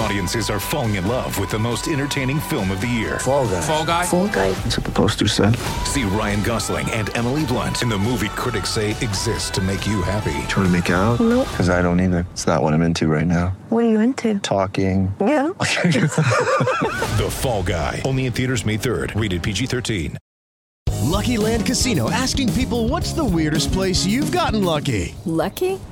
Audiences are falling in love with the most entertaining film of the year. Fall guy. Fall guy. Fall guy. That's what the poster said. See Ryan Gosling and Emily Blunt in the movie critics say exists to make you happy. Trying to make it out? Nope. Because I don't either. It's not what I'm into right now. What are you into? Talking. Yeah. The Fall Guy. Only in theaters May 3rd. Rated PG-13. Lucky Land Casino asking people what's the weirdest place you've gotten lucky? Lucky?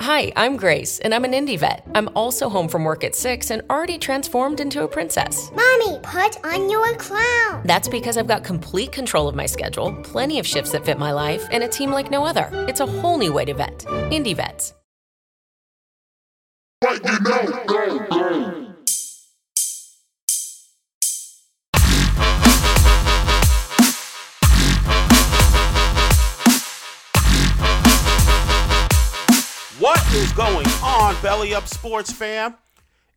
Hi, I'm Grace, and I'm an indie vet. I'm also home from work at 6 and already transformed into a princess. Mommy, put on your crown. That's because I've got complete control of my schedule, plenty of shifts that fit my life, and a team like no other. It's a whole new way to vet. Indie vets. What you know, on, Belly Up Sports fam?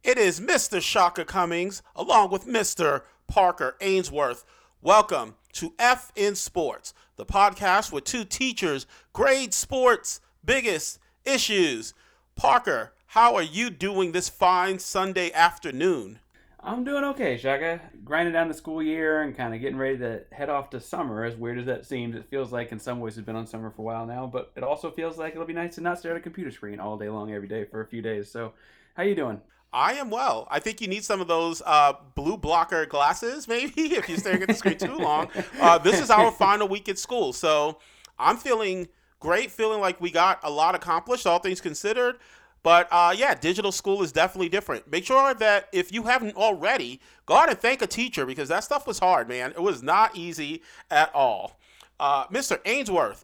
It is Mr. Shaka Cummings along with Mr. Parker Ainsworth. Welcome to F in Sports, the podcast with two teachers grade sports' biggest issues. Parker, how are you doing this fine Sunday afternoon? I'm doing okay, Shaka. Grinding down the school year and kind of getting ready to head off to summer. As weird as that seems, it feels like in some ways it's been on summer for a while now, but it also feels like it'll be nice to not stare at a computer screen all day long every day for a few days. So, how you doing? I am well. I think you need some of those uh, blue blocker glasses, maybe, if you're staring at the screen too long. Uh, this is our final week at school, so I'm feeling great, feeling like we got a lot accomplished, all things considered. But uh, yeah, digital school is definitely different. Make sure that if you haven't already, go out and thank a teacher because that stuff was hard, man. It was not easy at all. Uh, Mr. Ainsworth,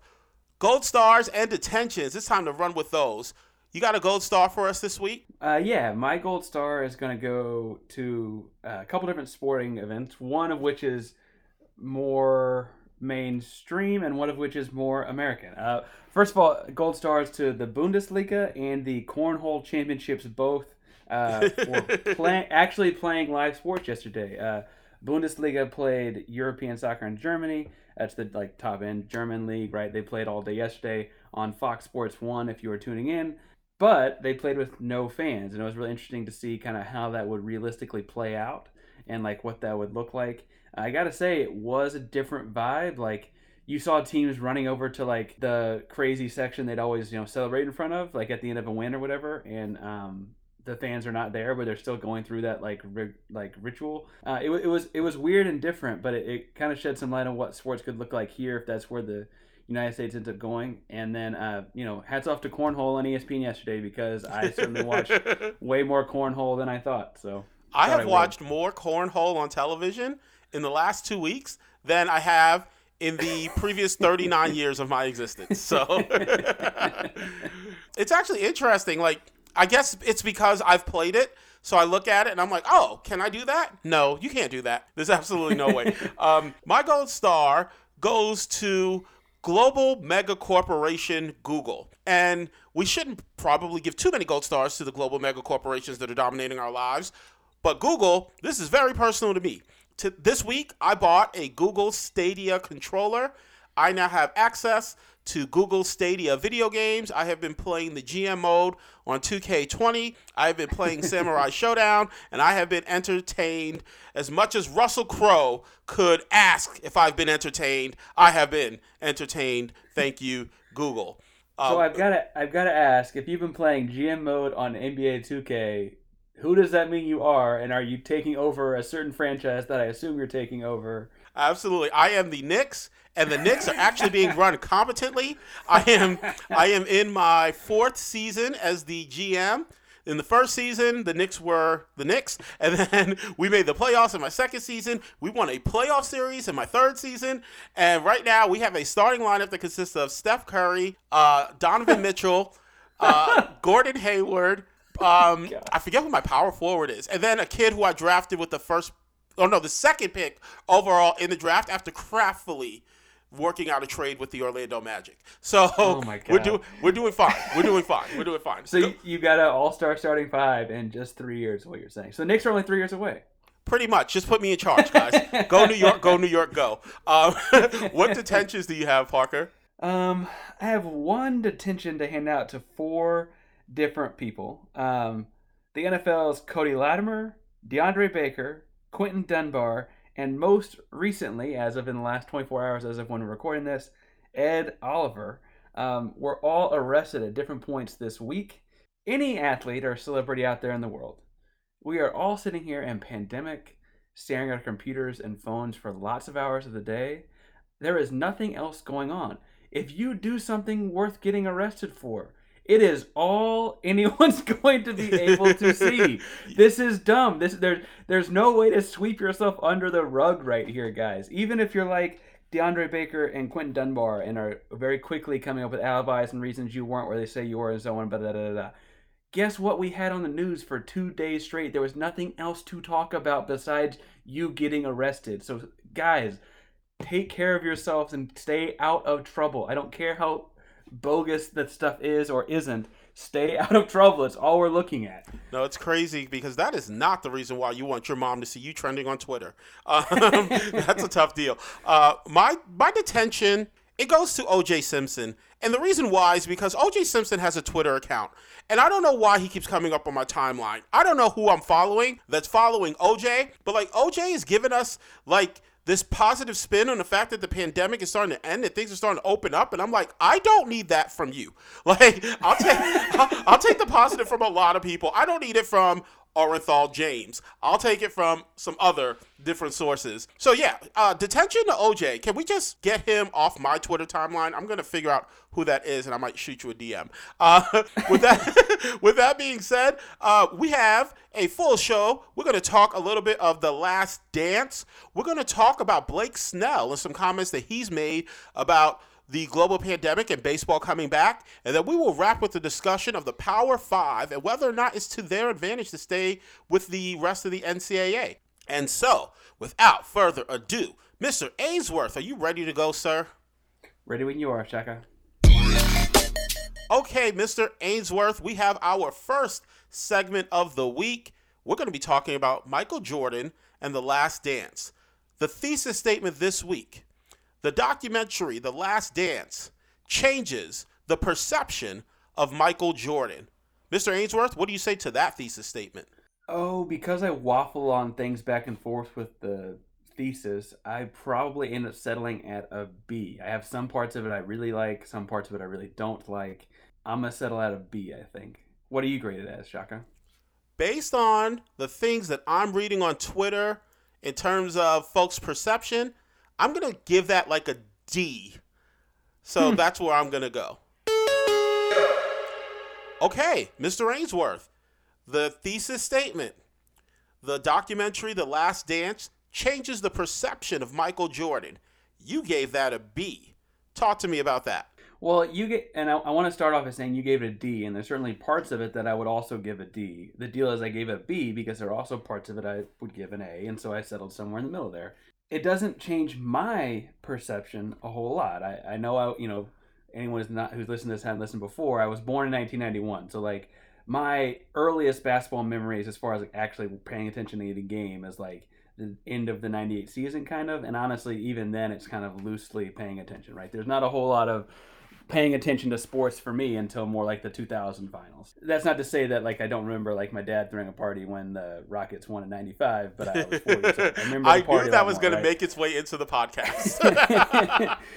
gold stars and detentions. It's time to run with those. You got a gold star for us this week? Uh, yeah, my gold star is going to go to uh, a couple different sporting events, one of which is more mainstream and one of which is more American. First of all, gold stars to the Bundesliga and the Cornhole Championships, both uh, for play- actually playing live sports yesterday. Uh, Bundesliga played European soccer in Germany. That's the like top end German league, right? They played all day yesterday on Fox Sports One. If you were tuning in, but they played with no fans, and it was really interesting to see kind of how that would realistically play out and like what that would look like. I gotta say, it was a different vibe. Like you saw teams running over to like the crazy section they'd always you know celebrate in front of, like at the end of a win or whatever, and um, the fans are not there, but they're still going through that like ri- like ritual. Uh, it, it was it was weird and different, but it, it kind of shed some light on what sports could look like here if that's where the United States ends up going. And then uh, you know, hats off to cornhole on ESPN yesterday because I certainly watched way more cornhole than I thought. So I thought have would. watched more cornhole on television in the last two weeks than I have in the previous 39 years of my existence. So it's actually interesting. Like, I guess it's because I've played it. So I look at it and I'm like, oh, can I do that? No, you can't do that. There's absolutely no way. um, my gold star goes to global mega corporation Google. And we shouldn't probably give too many gold stars to the global mega corporations that are dominating our lives. But Google, this is very personal to me. To, this week, I bought a Google Stadia controller. I now have access to Google Stadia video games. I have been playing the GM mode on 2K20. I have been playing Samurai Shodown, and I have been entertained as much as Russell Crowe could ask if I've been entertained. I have been entertained. Thank you, Google. So Um, I've got to I've got to ask if you've been playing GM mode on NBA 2K, who does that mean you are, and are you taking over a certain franchise that I assume you're taking over? Absolutely. I am the Knicks, and the Knicks are actually being run competently. I am I am in my fourth season as the GM. In the first season, the Knicks were the Knicks, and then we made the playoffs in my second season. We won a playoff series in my third season, and right now we have a starting lineup that consists of Steph Curry, uh, Donovan Mitchell, uh, Gordon Hayward. Um, I forget who my power forward is, and then a kid who I drafted with the first, oh no, the second pick overall in the draft after craftfully working out a trade with the Orlando Magic. So Oh we're doing we're doing fine. We're doing fine. We're doing fine. So you, you got an All Star starting five in just three years. What you're saying? So the Knicks are only three years away. Pretty much. Just put me in charge, guys. go New York. Go New York. Go. Um, what detentions do you have, Parker? Um, I have one detention to hand out to four different people. Um, the NFL's Cody Latimer, DeAndre Baker, Quinton Dunbar, and most recently, as of in the last 24 hours, as of when we're recording this, Ed Oliver, um, were all arrested at different points this week. Any athlete or celebrity out there in the world, we are all sitting here in pandemic, staring at our computers and phones for lots of hours of the day. There is nothing else going on. If you do something worth getting arrested for, it is all anyone's going to be able to see. This is dumb. This there's there's no way to sweep yourself under the rug right here, guys. Even if you're like DeAndre Baker and Quinton Dunbar and are very quickly coming up with alibis and reasons you weren't where they say you were and so on, da da da da. Guess what we had on the news for two days straight? There was nothing else to talk about besides you getting arrested. So, guys, take care of yourselves and stay out of trouble. I don't care how bogus that stuff is or isn't. Stay out of trouble. It's all we're looking at. No, it's crazy because that is not the reason why you want your mom to see you trending on Twitter. Um, that's a tough deal. Uh, my my detention it goes to O.J. Simpson, and the reason why is because O.J. Simpson has a Twitter account, and I don't know why he keeps coming up on my timeline. I don't know who I'm following that's following O.J., but like O.J. is giving us like this positive spin on the fact that the pandemic is starting to end and things are starting to open up and i'm like i don't need that from you. Like i'll take I'll, I'll take the positive from a lot of people. I don't need it from Orenthal James. I'll take it from some other different sources. So yeah, uh, detention to OJ. Can we just get him off my Twitter timeline? I'm gonna figure out who that is, and I might shoot you a DM. Uh, with that, with that being said, uh, we have a full show. We're gonna talk a little bit of the Last Dance. We're gonna talk about Blake Snell and some comments that he's made about the global pandemic and baseball coming back, and then we will wrap with the discussion of the Power Five and whether or not it's to their advantage to stay with the rest of the NCAA. And so, without further ado, Mr. Ainsworth, are you ready to go, sir? Ready when you are, Shaka. Okay, Mr. Ainsworth, we have our first segment of the week. We're going to be talking about Michael Jordan and The Last Dance. The thesis statement this week the documentary The Last Dance changes the perception of Michael Jordan. Mr. Ainsworth, what do you say to that thesis statement? Oh, because I waffle on things back and forth with the thesis, I probably end up settling at a B. I have some parts of it I really like, some parts of it I really don't like. I'm gonna settle at a B, I think. What are you graded as, Shaka? Based on the things that I'm reading on Twitter in terms of folks' perception, I'm to give that like a D. So hmm. that's where I'm to go. Okay, Mr. Ainsworth, the thesis statement. The documentary The Last Dance changes the perception of Michael Jordan. You gave that a B. Talk to me about that. Well, you get, and I, I want to start off by saying you gave it a D, and there's certainly parts of it that I would also give a D. The deal is I gave it a B because there are also parts of it I would give an A, and so I settled somewhere in the middle there. It doesn't change my perception a whole lot. I, I know I, you know, anyone who's not who's listened to this hadn't listened before. I was born in 1991, so like my earliest basketball memories, as far as like actually paying attention to the game, is like the end of the 98 season kind of and honestly even then it's kind of loosely paying attention right there's not a whole lot of paying attention to sports for me until more like the 2000 finals. That's not to say that like I don't remember like my dad throwing a party when the Rockets won in '95, but I was four years old. I remember. I the party knew that was going right? to make its way into the podcast.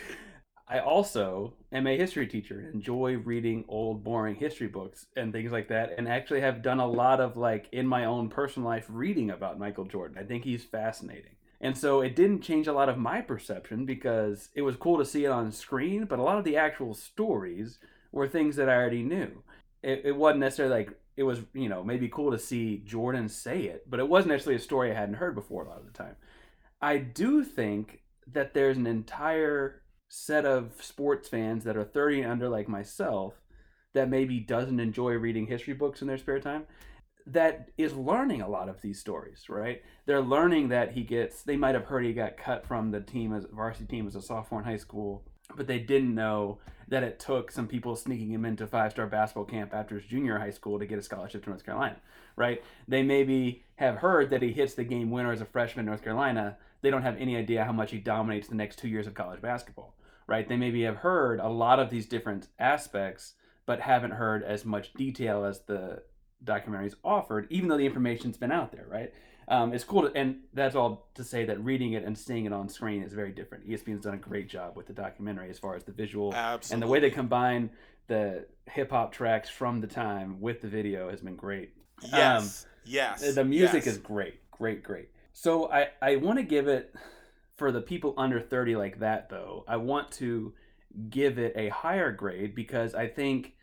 I also am a history teacher and enjoy reading old, boring history books and things like that, and actually have done a lot of like in my own personal life reading about Michael Jordan. I think he's fascinating. And so it didn't change a lot of my perception because it was cool to see it on screen, but a lot of the actual stories were things that I already knew. It, it wasn't necessarily like it was, you know, maybe cool to see Jordan say it, but it wasn't necessarily a story I hadn't heard before a lot of the time. I do think that there's an entire set of sports fans that are 30 and under like myself that maybe doesn't enjoy reading history books in their spare time that is learning a lot of these stories right they're learning that he gets they might have heard he got cut from the team as varsity team as a sophomore in high school but they didn't know that it took some people sneaking him into five star basketball camp after his junior high school to get a scholarship to North Carolina, right? They maybe have heard that he hits the game winner as a freshman in North Carolina. They don't have any idea how much he dominates the next two years of college basketball right? They maybe have heard a lot of these different aspects, but haven't heard as much detail as the documentaries offered, even though the information's been out there, right? Um, it's cool, to, and that's all to say that reading it and seeing it on screen is very different. ESPN's done a great job with the documentary as far as the visual Absolutely. and the way they combine the hip hop tracks from the time with the video has been great. Yes, um, yes. The music yes. is great, great, great. So I I want to give it for the people under 30 like that though i want to give it a higher grade because i think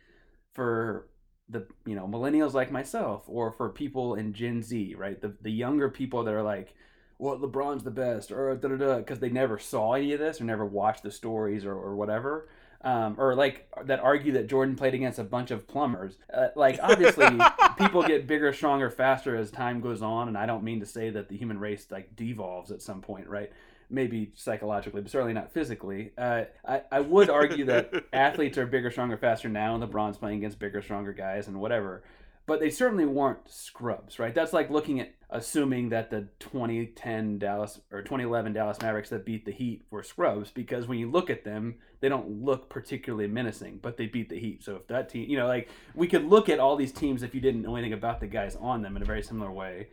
for the you know millennials like myself or for people in gen z right the, the younger people that are like well lebron's the best or da da da because they never saw any of this or never watched the stories or, or whatever um, or like that argue that Jordan played against a bunch of plumbers. Uh, like obviously, people get bigger, stronger, faster as time goes on, and I don't mean to say that the human race like devolves at some point, right? Maybe psychologically, but certainly not physically. Uh, I, I would argue that athletes are bigger, stronger, faster now, and LeBron's playing against bigger, stronger guys and whatever. But they certainly weren't scrubs, right? That's like looking at assuming that the 2010 Dallas or 2011 Dallas Mavericks that beat the Heat were scrubs because when you look at them, they don't look particularly menacing, but they beat the Heat. So if that team, you know, like we could look at all these teams if you didn't know anything about the guys on them in a very similar way.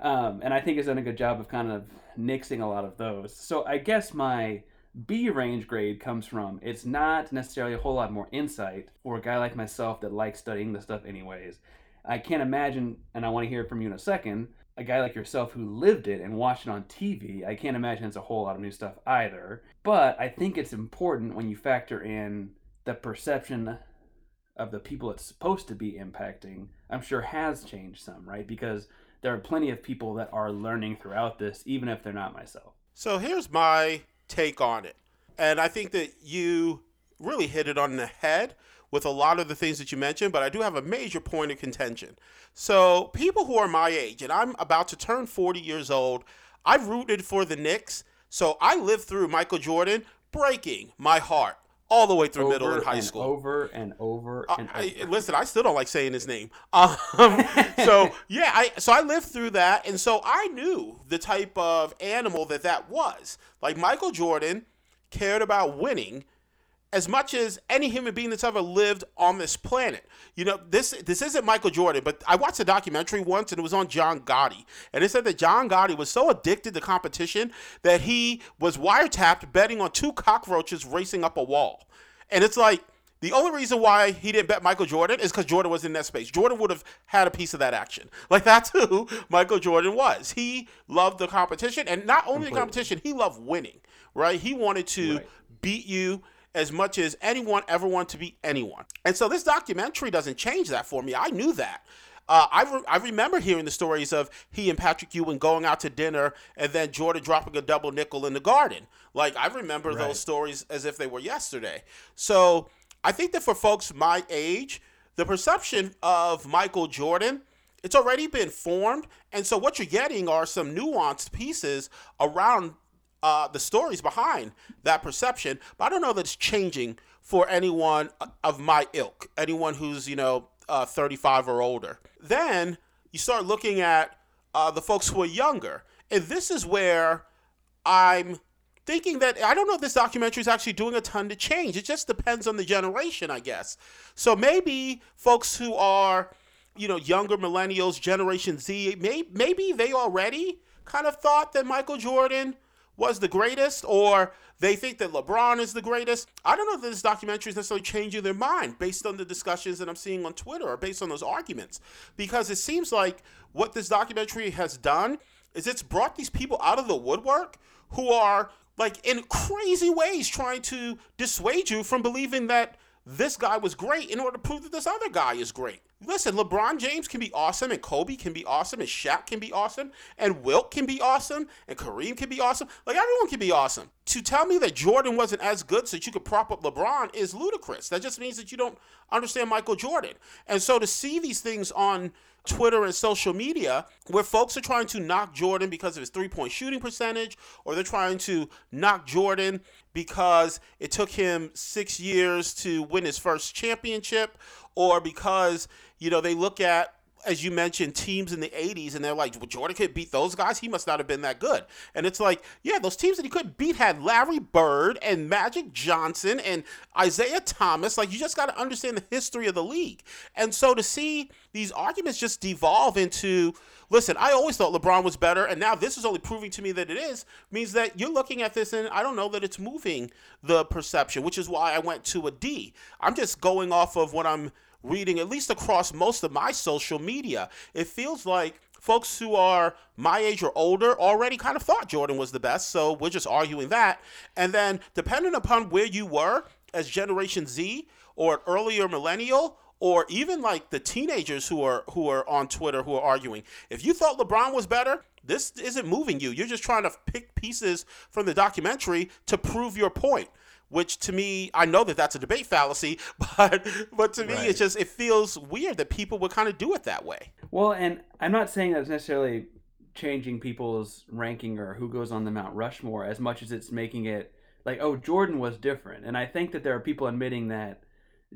Um, and I think has done a good job of kind of nixing a lot of those. So I guess my B range grade comes from it's not necessarily a whole lot more insight for a guy like myself that likes studying the stuff anyways. I can't imagine, and I want to hear from you in a second, a guy like yourself who lived it and watched it on TV. I can't imagine it's a whole lot of new stuff either. But I think it's important when you factor in the perception of the people it's supposed to be impacting, I'm sure has changed some, right? Because there are plenty of people that are learning throughout this, even if they're not myself. So here's my take on it. And I think that you really hit it on the head with a lot of the things that you mentioned, but I do have a major point of contention. So, people who are my age, and I'm about to turn 40 years old, I've rooted for the Knicks. So, I lived through Michael Jordan breaking my heart all the way through over middle and high and school. Over and over and over. I, listen, I still don't like saying his name. Um, so yeah, I so I lived through that, and so I knew the type of animal that that was. Like Michael Jordan cared about winning as much as any human being that's ever lived on this planet. You know, this this isn't Michael Jordan, but I watched a documentary once and it was on John Gotti. And it said that John Gotti was so addicted to competition that he was wiretapped betting on two cockroaches racing up a wall. And it's like the only reason why he didn't bet Michael Jordan is because Jordan was in that space. Jordan would have had a piece of that action. Like that's who Michael Jordan was. He loved the competition, and not only Completely. the competition, he loved winning. Right? He wanted to right. beat you as much as anyone ever wanted to be anyone. And so this documentary doesn't change that for me. I knew that. Uh, I, re- I remember hearing the stories of he and Patrick Ewing going out to dinner and then Jordan dropping a double nickel in the garden. Like, I remember right. those stories as if they were yesterday. So I think that for folks my age, the perception of Michael Jordan it's already been formed and so what you're getting are some nuanced pieces around uh, the stories behind that perception. But I don't know that it's changing for anyone of my ilk, anyone who's, you know, uh, 35 or older. Then you start looking at uh, the folks who are younger. And this is where I'm thinking that I don't know if this documentary is actually doing a ton to change. It just depends on the generation, I guess. So maybe folks who are, you know, younger millennials, Generation Z, may, maybe they already kind of thought that Michael Jordan was the greatest or they think that LeBron is the greatest. I don't know if this documentary is necessarily changing their mind based on the discussions that I'm seeing on Twitter or based on those arguments. Because it seems like what this documentary has done is it's brought these people out of the woodwork who are like in crazy ways trying to dissuade you from believing that this guy was great in order to prove that this other guy is great. Listen, LeBron James can be awesome, and Kobe can be awesome, and Shaq can be awesome, and Wilt can be awesome, and Kareem can be awesome. Like everyone can be awesome. To tell me that Jordan wasn't as good so that you could prop up LeBron is ludicrous. That just means that you don't understand Michael Jordan. And so to see these things on Twitter and social media where folks are trying to knock Jordan because of his three point shooting percentage, or they're trying to knock Jordan because it took him six years to win his first championship, or because, you know, they look at as you mentioned, teams in the 80s, and they're like, well, Jordan could beat those guys. He must not have been that good. And it's like, yeah, those teams that he could beat had Larry Bird and Magic Johnson and Isiah Thomas. Like, you just got to understand the history of the league. And so to see these arguments just devolve into, listen, I always thought LeBron was better, and now this is only proving to me that it is, means that you're looking at this and I don't know that it's moving the perception, which is why I went to a D. I'm just going off of what I'm reading, at least across most of my social media. It feels like folks who are my age or older already kind of thought Jordan was the best, so we're just arguing that. And then, depending upon where you were as Generation Z or an earlier millennial, or even like the teenagers who are who are on Twitter who are arguing, if you thought LeBron was better, this isn't moving you. You're just trying to pick pieces from the documentary to prove your point which to me I know that that's a debate fallacy, but but to me right. it's just it feels weird that people would kind of do it that way. Well, and I'm not saying that's necessarily changing people's ranking or who goes on the Mount Rushmore as much as it's making it like oh Jordan was different, and I think that there are people admitting that.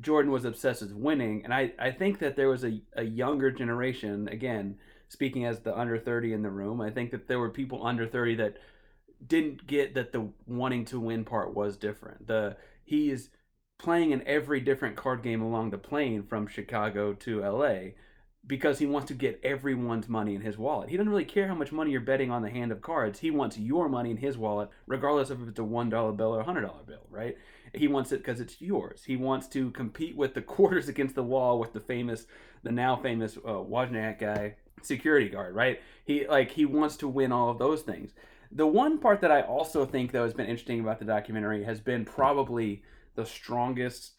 Jordan was obsessed with winning, and I, I think that there was a, a younger generation, again, speaking as the under 30 in the room, I think that there were people under 30 that didn't get that the wanting to win part was different. The he is playing in every different card game along the plane from Chicago to LA because he wants to get everyone's money in his wallet. He doesn't really care how much money you're betting on the hand of cards. He wants your money in his wallet, regardless of if it's a one dollar bill or a hundred dollar bill, right? He wants it because it's yours. He wants to compete with the quarters against the wall with the famous, the now famous uh, Wozniak guy, security guard, right? He like he wants to win all of those things. The one part that I also think though has been interesting about the documentary has been probably the strongest.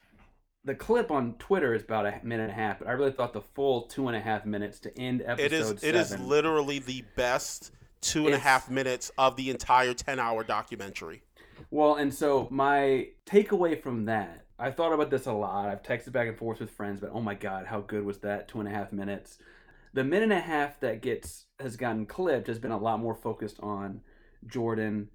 The clip on Twitter is about a minute and a half, but I really thought the full two and a half minutes to end episode. It is. Seven, it is literally the best two and a half minutes of the entire ten-hour documentary. Well, and so my takeaway from that, I thought about this a lot. I've texted back and forth with friends, but oh my god, how good was that two and a half minutes? The minute and a half that gets has gotten clipped has been a lot more focused on Jordan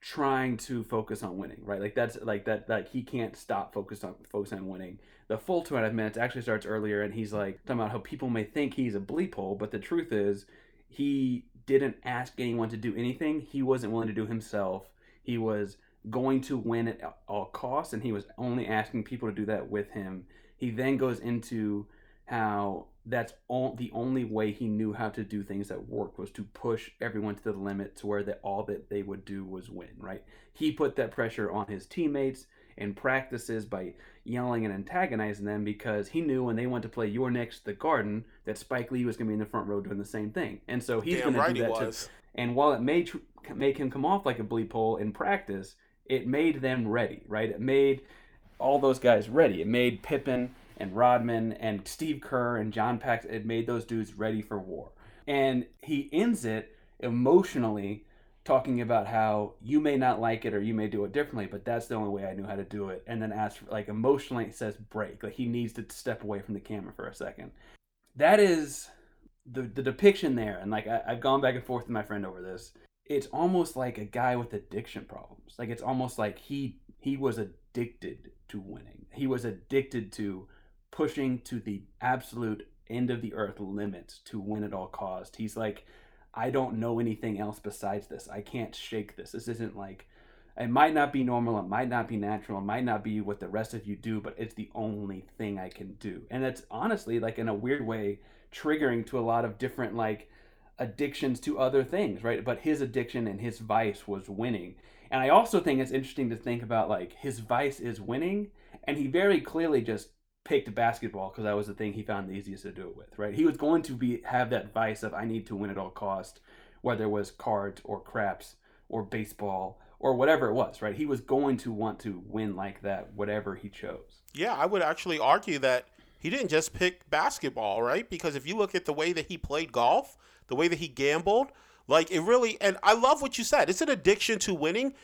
trying to focus on winning, right? Like that's like that like he can't stop focused on focus on winning. The full two and a half minutes actually starts earlier and he's like talking about how people may think he's a bleep hole, but the truth is he didn't ask anyone to do anything. He wasn't willing to do himself. He was going to win at all costs and he was only asking people to do that with him. He then goes into how that's all the only way he knew how to do things that worked was to push everyone to the limit to where that all that they would do was win right he put that pressure on his teammates in practices by yelling and antagonizing them because he knew when they went to play You're Next the Garden that Spike Lee was going to be in the front row doing the same thing. And so he's going right to do that too. And while it made make him come off like a bleep hole in practice, it made them ready, right? It made all those guys ready. It made Pippen and Rodman and Steve Kerr and John Paxson. It made those dudes ready for war. And he ends it emotionally talking about how you may not like it or you may do it differently, but that's the only way I knew how to do it. And then asks, like, emotionally says break. Like, he needs to step away from the camera for a second. That is the, the depiction there. And, like, I, I've gone back and forth with my friend over this. It's almost like a guy with addiction problems. Like, it's almost like he he was addicted to winning. He was addicted to pushing to the absolute end of the earth limits to win at all cost. He's like, I don't know anything else besides this. I can't shake this. This isn't like it might not be normal, it might not be natural, it might not be what the rest of you do, but it's the only thing I can do. And it's honestly like in a weird way triggering to a lot of different like addictions to other things, right? But his addiction and his vice was winning. And I also think it's interesting to think about like his vice is winning, and he very clearly just picked basketball because that was the thing he found the easiest to do it with, right? He was going to be have that vice of I need to win at all cost, whether it was cards or craps or baseball or whatever it was, right? He was going to want to win like that, whatever he chose. Yeah, I would actually argue that he didn't just pick basketball, right? Because if you look at the way that he played golf, the way that he gambled, like it really, and I love what you said. It's an addiction to winning.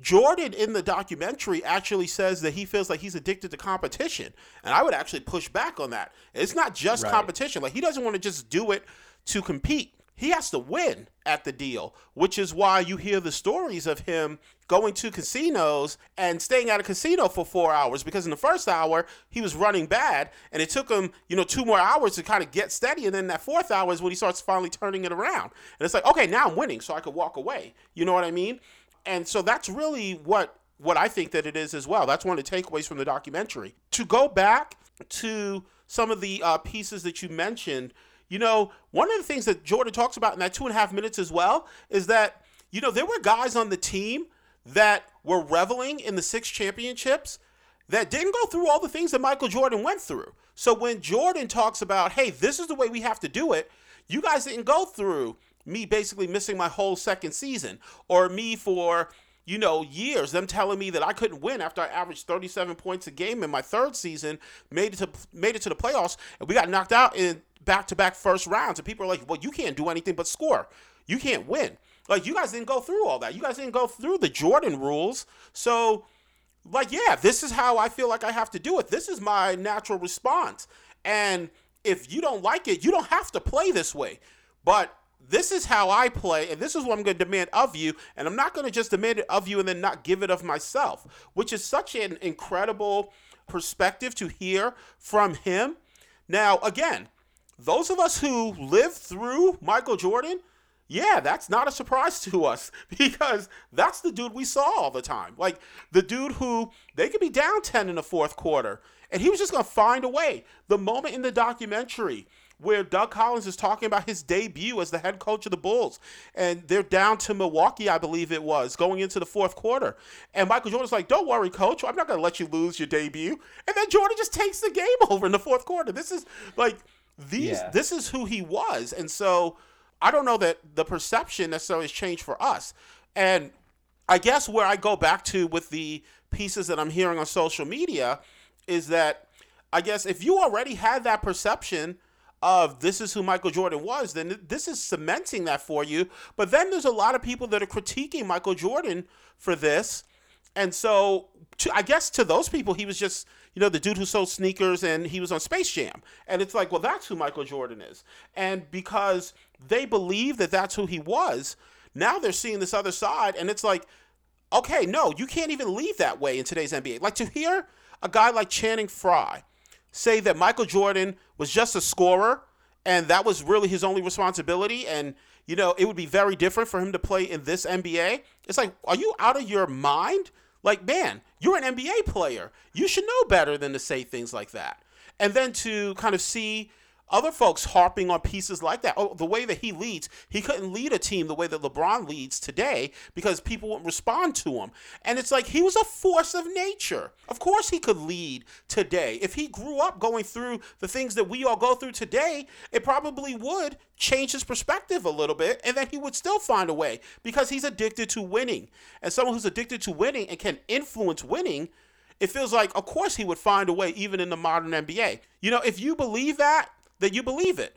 Jordan in the documentary actually says that he feels like he's addicted to competition. And I would actually push back on that. It's not just right. competition. Like he doesn't want to just do it to compete he has to win at the deal, which is why you hear the stories of him going to casinos and staying at a casino for four hours because in the first hour he was running bad and it took him you know two more hours to kind of get steady and then that fourth hour is when he starts finally turning it around and it's like okay now i'm winning so i could walk away you know what i mean and so that's really what what i think that it is as well that's one of the takeaways from the documentary to go back to some of the uh, pieces that you mentioned you know, one of the things that Jordan talks about in that two and a half minutes as well is that, you know, there were guys on the team that were reveling in the six championships that didn't go through all the things that Michael Jordan went through. So when Jordan talks about, hey, this is the way we have to do it, you guys didn't go through me basically missing my whole second season or me for you know, years, them telling me that I couldn't win after I averaged 37 points a game in my third season, made it to made it to the playoffs, and we got knocked out in back-to-back first rounds. And people are like, "Well, you can't do anything but score. You can't win." Like you guys didn't go through all that. You guys didn't go through the Jordan rules. So, like, yeah, this is how I feel like I have to do it. This is my natural response. And if you don't like it, you don't have to play this way. But this is how I play, and this is what I'm going to demand of you. And I'm not going to just demand it of you and then not give it of myself, which is such an incredible perspective to hear from him. Now, again, those of us who lived through Michael Jordan, yeah, that's not a surprise to us because that's the dude we saw all the time. Like the dude who they could be down 10 in the fourth quarter and he was just going to find a way. The moment in the documentary where Doug Collins is talking about his debut as the head coach of the Bulls. And they're down to Milwaukee, I believe it was, going into the fourth quarter. And Michael Jordan's like, Don't worry, coach, I'm not going to let you lose your debut. And then Jordan just takes the game over in the fourth quarter. This is like, these, yeah. this is who he was. And so I don't know that the perception necessarily has changed for us. And I guess where I go back to with the pieces that I'm hearing on social media is that I guess if you already had that perception of this is who Michael Jordan was, then this is cementing that for you. But then there's a lot of people that are critiquing Michael Jordan for this. And so to, I guess to those people, he was just, you know, the dude who sold sneakers and he was on Space Jam. And it's like, well, that's who Michael Jordan is. And because they believe that that's who he was, now they're seeing this other side. And it's like, okay, no, you can't even leave that way in today's NBA. Like to hear a guy like Channing Frye, say that Michael Jordan was just a scorer and that was really his only responsibility. And you know it would be very different for him to play in this NBA it's like are you out of your mind? Like man you're an NBA player. You should know better than to say things like that. And then to kind of see other folks harping on pieces like that. Oh, the way that he leads, he couldn't lead a team the way that LeBron leads today because people wouldn't respond to him. And it's like he was a force of nature. Of course, he could lead today. If he grew up going through the things that we all go through today, it probably would change his perspective a little bit and then he would still find a way because he's addicted to winning. And someone who's addicted to winning and can influence winning it feels like, of course, he would find a way even in the modern NBA. You know, if you believe that, then you believe it.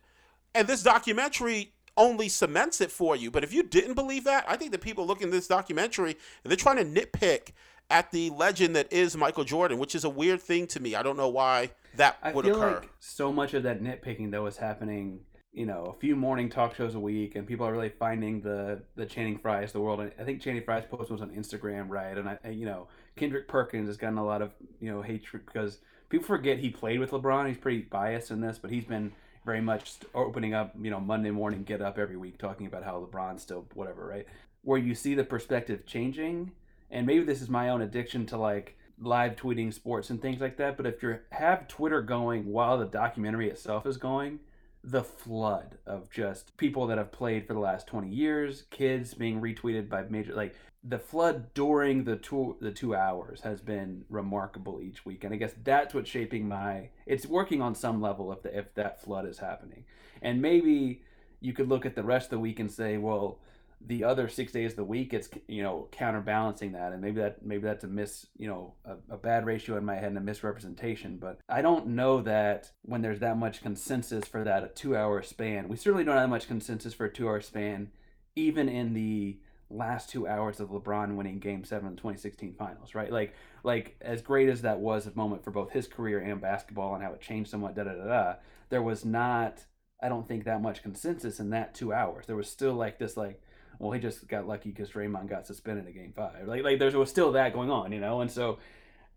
And this documentary only cements it for you. But if you didn't believe that, I think that people looking at this documentary and they're trying to nitpick at the legend that is Michael Jordan, which is a weird thing to me. I don't know why that I would occur. Like so much of that nitpicking though is happening, you know, a few morning talk shows a week, and people are really finding the the Channing Frye's the world. And I think Channing Frye's post was on Instagram, right? And I, you know, Kendrick Perkins has gotten a lot of you know hatred because people forget he played with LeBron. He's pretty biased in this, but he's been very much opening up, you know, Monday morning get up every week talking about how LeBron's still whatever, right? Where you see the perspective changing, and maybe this is my own addiction to like live tweeting sports and things like that. But if you have Twitter going while the documentary itself is going, the flood of just people that have played for the last 20 years, kids being retweeted by major like the flood during the two the 2 hours has been remarkable each week. And I guess that's what's shaping my it's working on some level if the, if that flood is happening. And maybe you could look at the rest of the week and say, well, the other six days of the week it's you know counterbalancing that and maybe that maybe that's a miss you know a, a, bad ratio in my head and a misrepresentation but i don't know that when there's that much consensus for that a two hour span we certainly don't have much consensus for a two hour span even in the last two hours of lebron winning game seven of the 2016 finals right like like as great as that was a moment for both his career and basketball and how it changed somewhat da da da da there was not i don't think that much consensus in that two hours there was still like this like well, he just got lucky because Draymond got suspended in Game Five. Like, like there was still that going on, you know. And so,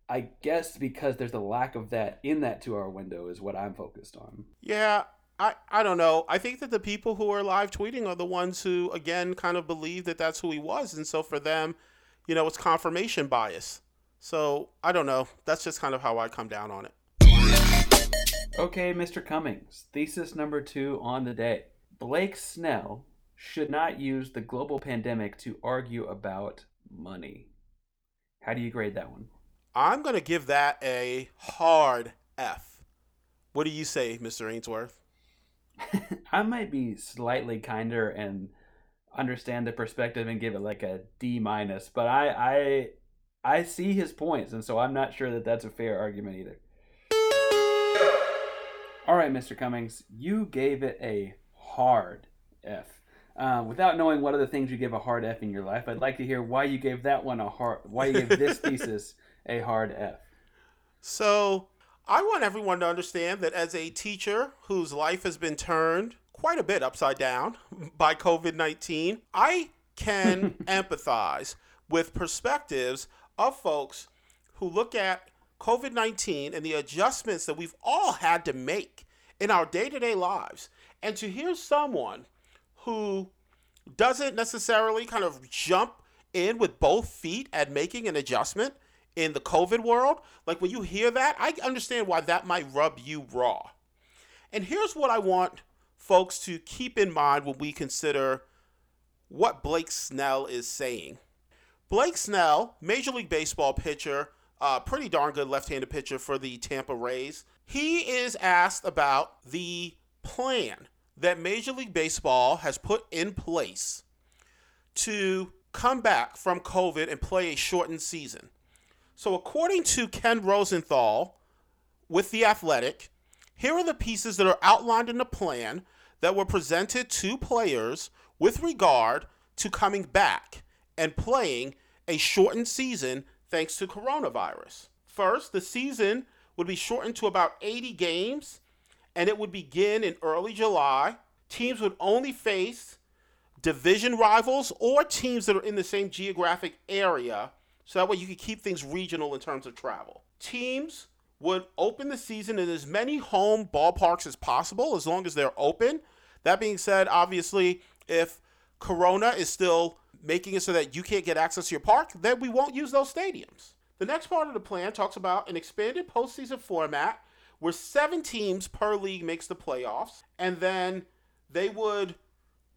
I guess because there's a lack of that in that two-hour window is what I'm focused on. Yeah, I, I don't know. I think that the people who are live tweeting are the ones who, again, kind of believe that that's who he was. And so for them, you know, it's confirmation bias. So I don't know. That's just kind of how I come down on it. Okay, Mr. Cummings. Thesis number two on the day. Blake Snell should not use the global pandemic to argue about money. How do you grade that one? I'm going to give that a hard F. What do you say, Mr. Ainsworth? I might be slightly kinder and understand the perspective and give it like a D minus, but I I I see his points, and so I'm not sure that that's a fair argument either. All right, Mr. Cummings, you gave it a hard F. Uh, without knowing what other things you give a hard F in your life, I'd like to hear why you gave that one a hard, why you gave this thesis a hard F. So, I want everyone to understand that as a teacher whose life has been turned quite a bit upside down by COVID 19, I can empathize with perspectives of folks who look at COVID 19 and the adjustments that we've all had to make in our day to day lives. And to hear someone who doesn't necessarily kind of jump in with both feet at making an adjustment in the COVID world, like when you hear that, I understand why that might rub you raw. And here's what I want folks to keep in mind when we consider what Blake Snell is saying. Blake Snell, Major League Baseball pitcher, uh, pretty darn good left handed pitcher for the Tampa Rays, he is asked about the plan that Major League Baseball has put in place to come back from COVID and play a shortened season. So, according to Ken Rosenthal with The Athletic, here are the pieces that are outlined in the plan that were presented to players with regard to coming back and playing a shortened season thanks to coronavirus. First, the season would be shortened to about 80 games and it would begin in early July. Teams would only face division rivals or teams that are in the same geographic area, so that way you could keep things regional in terms of travel. Teams would open the season in as many home ballparks as possible as long as they're open. That being said, obviously, if Corona is still making it so that you can't get access to your park, then we won't use those stadiums. The next part of the plan talks about an expanded postseason format where seven teams per league makes the playoffs, and then they would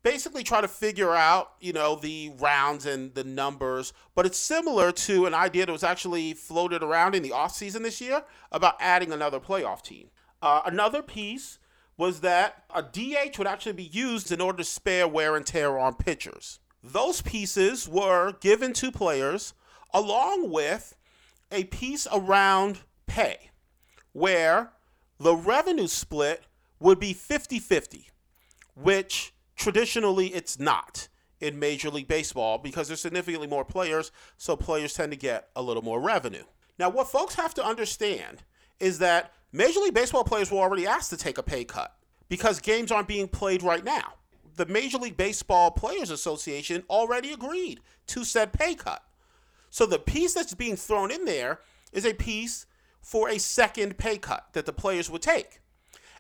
basically try to figure out, you know, the rounds and the numbers. But it's similar to an idea that was actually floated around in the offseason this year about adding another playoff team. Uh, another piece was that a DH would actually be used in order to spare wear and tear on pitchers. Those pieces were given to players along with a piece around pay, where the revenue split would be 50 50, which traditionally it's not in Major League Baseball because there's significantly more players, so players tend to get a little more revenue. Now, what folks have to understand is that Major League Baseball players were already asked to take a pay cut because games aren't being played right now. The Major League Baseball Players Association already agreed to said pay cut. So the piece that's being thrown in there is a piece for a second pay cut that the players would take.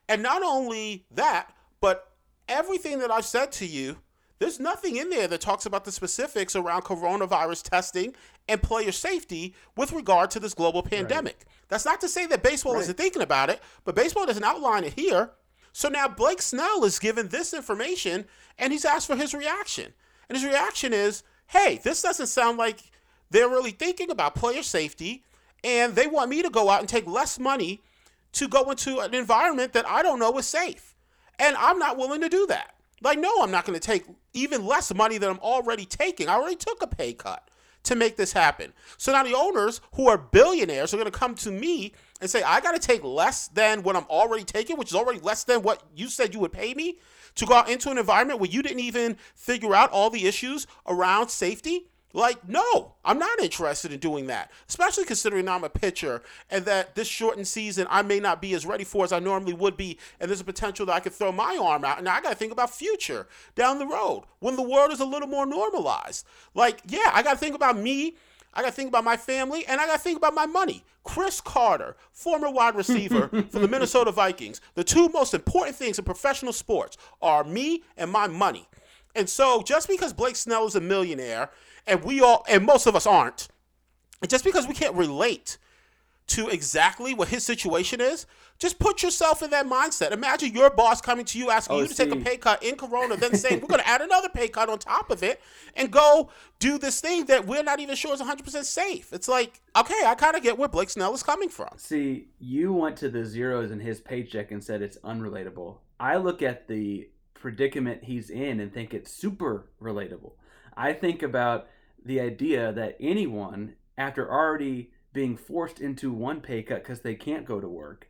And not only that, but everything that I've said to you, there's nothing in there that talks about the specifics around coronavirus testing and player safety with regard to this global pandemic. Right. That's not to say that baseball right. isn't thinking about it, but baseball doesn't outline it here. So now Blake Snell is given this information and he's asked for his reaction. And his reaction is, hey, this doesn't sound like they're really thinking about player safety and they want me to go out and take less money to go into an environment that I don't know is safe. And I'm not willing to do that. Like, no, I'm not going to take even less money than I'm already taking. I already took a pay cut to make this happen. So now the owners who are billionaires are going to come to me and say, I got to take less than what I'm already taking, which is already less than what you said you would pay me to go out into an environment where you didn't even figure out all the issues around safety. Like, no, I'm not interested in doing that, especially considering I'm a pitcher and that this shortened season I may not be as ready for as I normally would be. And there's a potential that I could throw my arm out. And now I got to think about future down the road when the world is a little more normalized. Like, yeah, I got to think about me. I got to think about my family and I got to think about my money. Cris Carter, former wide receiver for the Minnesota Vikings. The two most important things in professional sports are me and my money. And so just because Blake Snell is a millionaire and we all and most of us aren't just because we can't relate to exactly what his situation is just put yourself in that mindset. Imagine your boss coming to you asking Oh, you to take a pay cut in corona then saying we're going to add another pay cut on top of it and go do this thing that we're not even sure is 100% safe. It's like okay i kind of get where blake snell is coming from. See, you went to the zeros in his paycheck and said it's unrelatable. I look at the predicament he's in and think it's super relatable. I think about the idea that anyone, after already being forced into one pay cut because they can't go to work,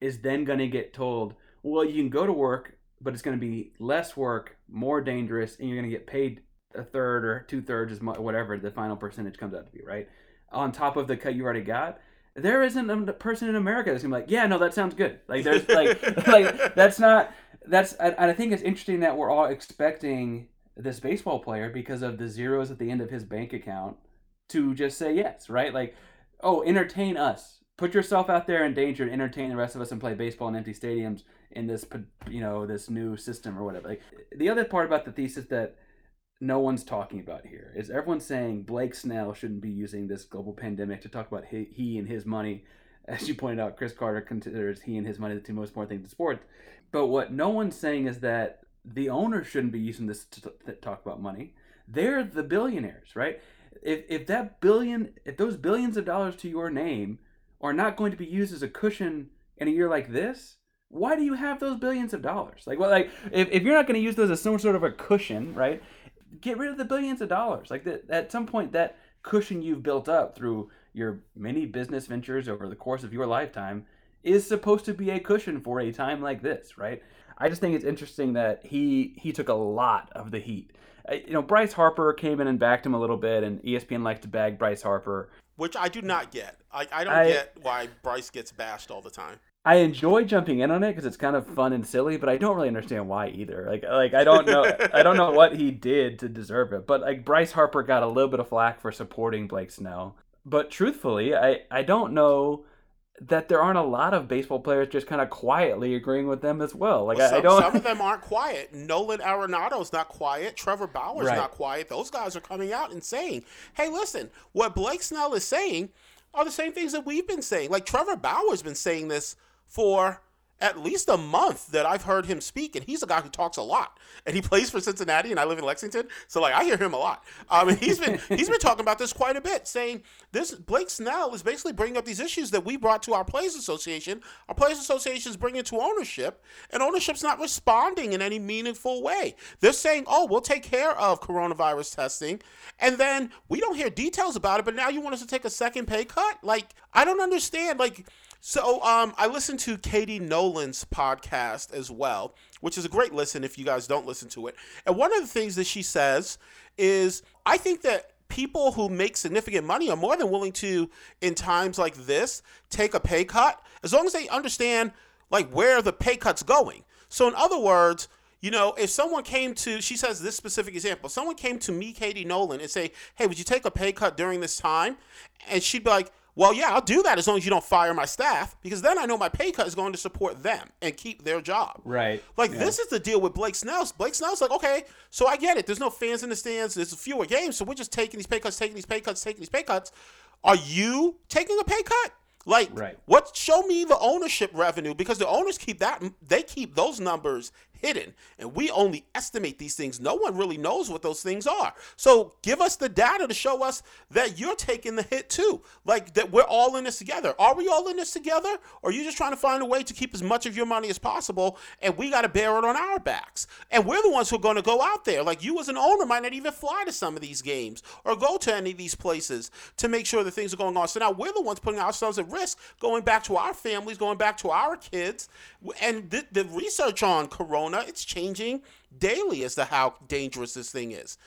is then going to get told, well, you can go to work, but it's going to be less work, more dangerous, and you're going to get paid a third or two thirds as much, whatever the final percentage comes out to be, right? On top of the cut you already got. There isn't a person in America that's gonna be like, yeah, no, that sounds good. Like, there's like, like that's not that's. And I think it's interesting that we're all expecting this baseball player because of the zeros at the end of his bank account to just say yes, right? Like, oh, entertain us. Put yourself out there in danger and entertain the rest of us and play baseball in empty stadiums in this, you know, this new system or whatever. Like, the other part about the thesis that no one's talking about here is everyone's saying Blake Snell shouldn't be using this global pandemic to talk about he, he and his money. As you pointed out, Cris Carter considers he and his money the two most important things in sports. But what no one's saying is that the owners shouldn't be using this to, to talk about money. They're the billionaires, right? If, if that billion, if those billions of dollars to your name are not going to be used as a cushion in a year like this, why do you have those billions of dollars? Like, well, like if, if you're not going to use those as some sort of a cushion, right? Get rid of the billions of dollars. Like that, at some point, that cushion you've built up through your many business ventures over the course of your lifetime is supposed to be a cushion for a time like this, right? I just think it's interesting that he he took a lot of the heat. Uh, You know, Bryce Harper came in and backed him a little bit, and ESPN liked to bag Bryce Harper. which i do not get i, I don't I- get why bryce gets bashed all the time I enjoy jumping in on it because it's kind of fun and silly, but I don't really understand why either. Like, like I don't know, I don't know what he did to deserve it. But like Bryce Harper got a little bit of flack for supporting Blake Snell, but truthfully, I I don't know that there aren't a lot of baseball players just kind of quietly agreeing with them as well. Like Well, I, some, I don't. some of them aren't quiet. Nolan Arenado's not quiet. Trevor Bauer's Right. not quiet. Those guys are coming out and saying, "Hey, listen, what Blake Snell is saying are the same things that we've been saying." Like Trevor Bauer's been saying this for at least a month that I've heard him speak, and he's a guy who talks a lot, and he plays for Cincinnati, and I live in Lexington, so like I hear him a lot. Um, and he's been he's been talking about this quite a bit, saying this Blake Snell is basically bringing up these issues that we brought to our Players Association. Our Players Association is bringing to ownership, and ownership's not responding in any meaningful way. They're saying, "Oh, we'll take care of coronavirus testing," and then we don't hear details about it. But now you want us to take a second pay cut? Like I don't understand. Like so um, I listened to Katie Nolan's podcast as well, which is a great listen if you guys don't listen to it. And one of the things that she says is, I think that people who make significant money are more than willing to, in times like this, take a pay cut as long as they understand like where the pay cut's going. So in other words, you know, if someone came to, she says this specific example, someone came to me, Katie Nolan, and say, hey, would you take a pay cut during this time? And she'd be like, well, yeah, I'll do that as long as you don't fire my staff, because then I know my pay cut is going to support them and keep their job. Right. Like Yeah. this is the deal with Blake Snell. Blake Snell's like, okay, so I get it. There's no fans in the stands. There's fewer games, so we're just taking these pay cuts, taking these pay cuts, taking these pay cuts. Are you taking a pay cut? Like, Right. what? Show me the ownership revenue because the owners keep that. They keep those numbers hidden, and we only estimate these things. No one really knows what those things are. So give us the data to show us that you're taking the hit too. Like that we're all in this together. Are we all in this together, or are you just trying to find a way to keep as much of your money as possible, and we got to bear it on our backs? And we're the ones who are going to go out there. Like you as an owner might not even fly to some of these games or go to any of these places to make sure that things are going on. So now we're the ones putting ourselves at risk, going back to our families, going back to our kids, and the, the research on Corona, it's changing daily as to how dangerous this thing is.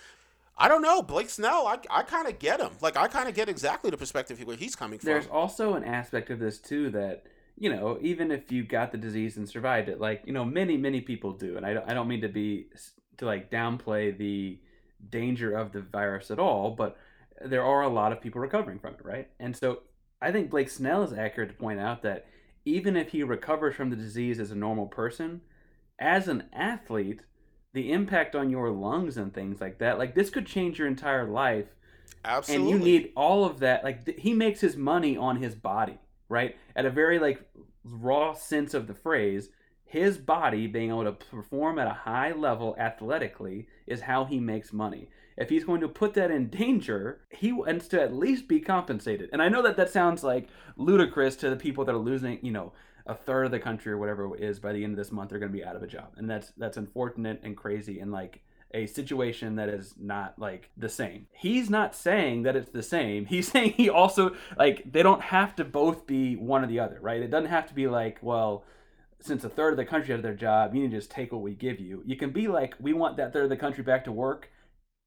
I don't know. Blake Snell, I, I kind of get him. Like, I kind of get exactly the perspective where he's coming from. There's also an aspect of this too that you know, even if you got the disease and survived it, like you know, many many people do, and I I don't mean to be to like downplay the danger of the virus at all, but there are a lot of people recovering from it, right? And so I think Blake Snell is accurate to point out that even if he recovers from the disease as a normal person, as an athlete, the impact on your lungs and things like that, like this could change your entire life. Absolutely. And you need all of that. Like th- he makes his money on his body, right? At a very like raw sense of the phrase, his body being able to perform at a high level athletically is how he makes money. If he's going to put that in danger, he wants to at least be compensated. And I know that that sounds like ludicrous to the people that are losing, you know, a third of the country or whatever it is by the end of this month they're going to be out of a job. And that's that's unfortunate and crazy and like a situation that is not like the same. He's not saying that it's the same. He's saying he also like they don't have to both be one or the other, right? It doesn't have to be like, well, since a third of the country has their job, you need to just take what we give you. You can be like, we want that third of the country back to work,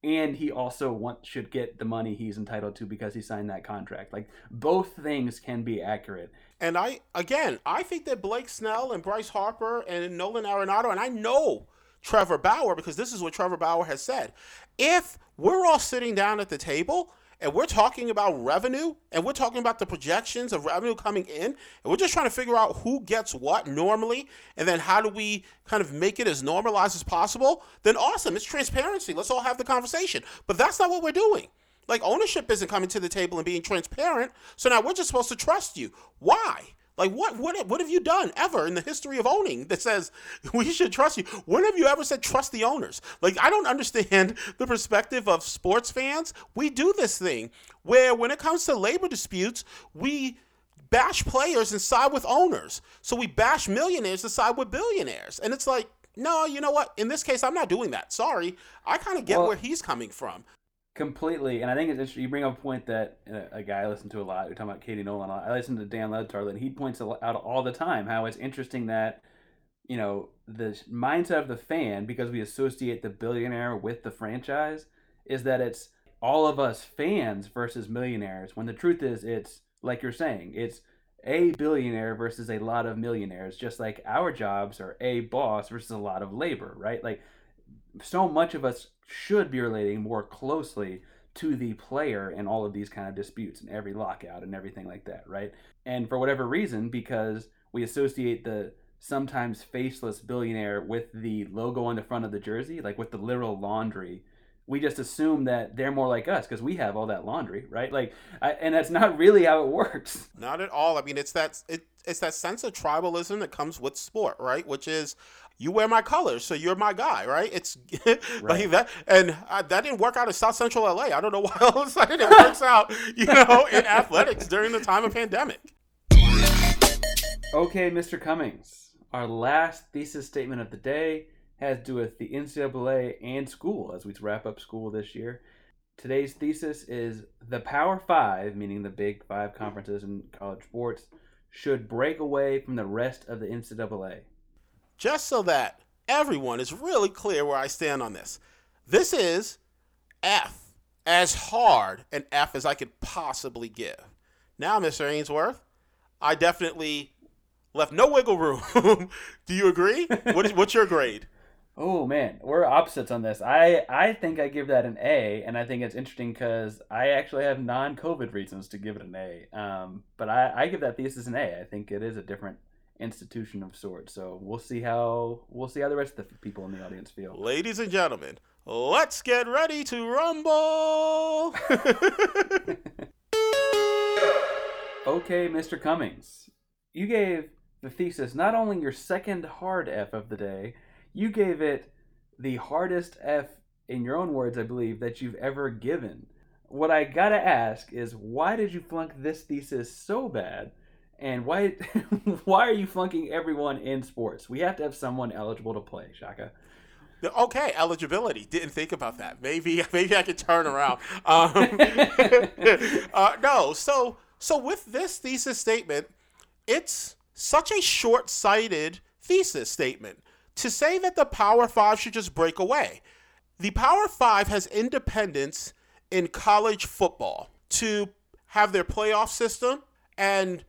and he also want should get the money he's entitled to because he signed that contract. Like both things can be accurate. And I again, I think that Blake Snell and Bryce Harper and Nolan Arenado, and I know Trevor Bauer because this is what Trevor Bauer has said. If we're all sitting down at the table and we're talking about revenue and we're talking about the projections of revenue coming in and we're just trying to figure out who gets what normally and then how do we kind of make it as normalized as possible? Then awesome it's transparency. Let's all have the conversation. But that's not what we're doing. Like ownership isn't coming to the table and being transparent. So now we're just supposed to trust you. Why like what what what have you done ever in the history of owning that says we should trust you? When have you ever said trust the owners? Like I don't understand the perspective of sports fans. We do this thing where when it comes to labor disputes, we bash players and side with owners. So we bash millionaires and side with billionaires. And it's like, no, you know what? In this case, I'm not doing that. Sorry. I kind of get Well- where he's coming from. Completely, and I think it's interesting. You bring up a point that uh, a guy I listen to a lot. We're talking about Katie Nolan. I listen to Dan Le Batard, and he points out all the time how it's interesting that you know the mindset of the fan because we associate the billionaire with the franchise is that it's all of us fans versus millionaires. When the truth is, it's like you're saying, it's a billionaire versus a lot of millionaires. Just like our jobs are a boss versus a lot of labor, right? Like so much of us should be relating more closely to the player in all of these kind of disputes and every lockout and everything like that, right? And for whatever reason, because we associate the sometimes faceless billionaire with the logo on the front of the jersey, like with the literal laundry, we just assume that they're more like us because we have all that laundry, right? Like, I, and that's not really how it works. Not at all. I mean, it's that it, it's that sense of tribalism that comes with sport, right? Which is you wear my colors, so you're my guy, right? It's like that, and uh, that didn't work out in South Central LA. I don't know why all of a sudden it works out, you know, in athletics during the time of pandemic. Okay, Mr. Cummings, our last thesis statement of the day has to do with the NCAA and school as we wrap up school this year. Today's thesis is the Power Five, meaning the big five conferences in college sports, should break away from the rest of the NCAA. Just so that everyone is really clear where I stand on this. This is F, as hard an F as I could possibly give. Now, Mr. Ainsworth, I definitely left no wiggle room. Do you agree? What is, what's your grade? Oh man, we're opposites on this. I I think I give that an A, and I think it's interesting because I actually have non-COVID reasons to give it an A. Um, but I, I give that thesis an A. I think it is a different institution of sorts. So we'll see how we'll see how the rest of the people in the audience feel. Ladies and gentlemen, let's get ready to rumble. Okay, Mr. Cummings, you gave the thesis not only your second hard F of the day, you gave it the hardest F, in your own words, I believe, that you've ever given. What I gotta ask is why did you flunk this thesis so bad? And why why are you flunking everyone in sports? We have to have someone eligible to play, Chaka. Okay, eligibility. Didn't think about that. Maybe maybe I could turn around. Um, uh, no, so so with this thesis statement, it's such a short-sighted thesis statement to say that the Power Five should just break away. The Power Five has independence in college football to have their playoff system, and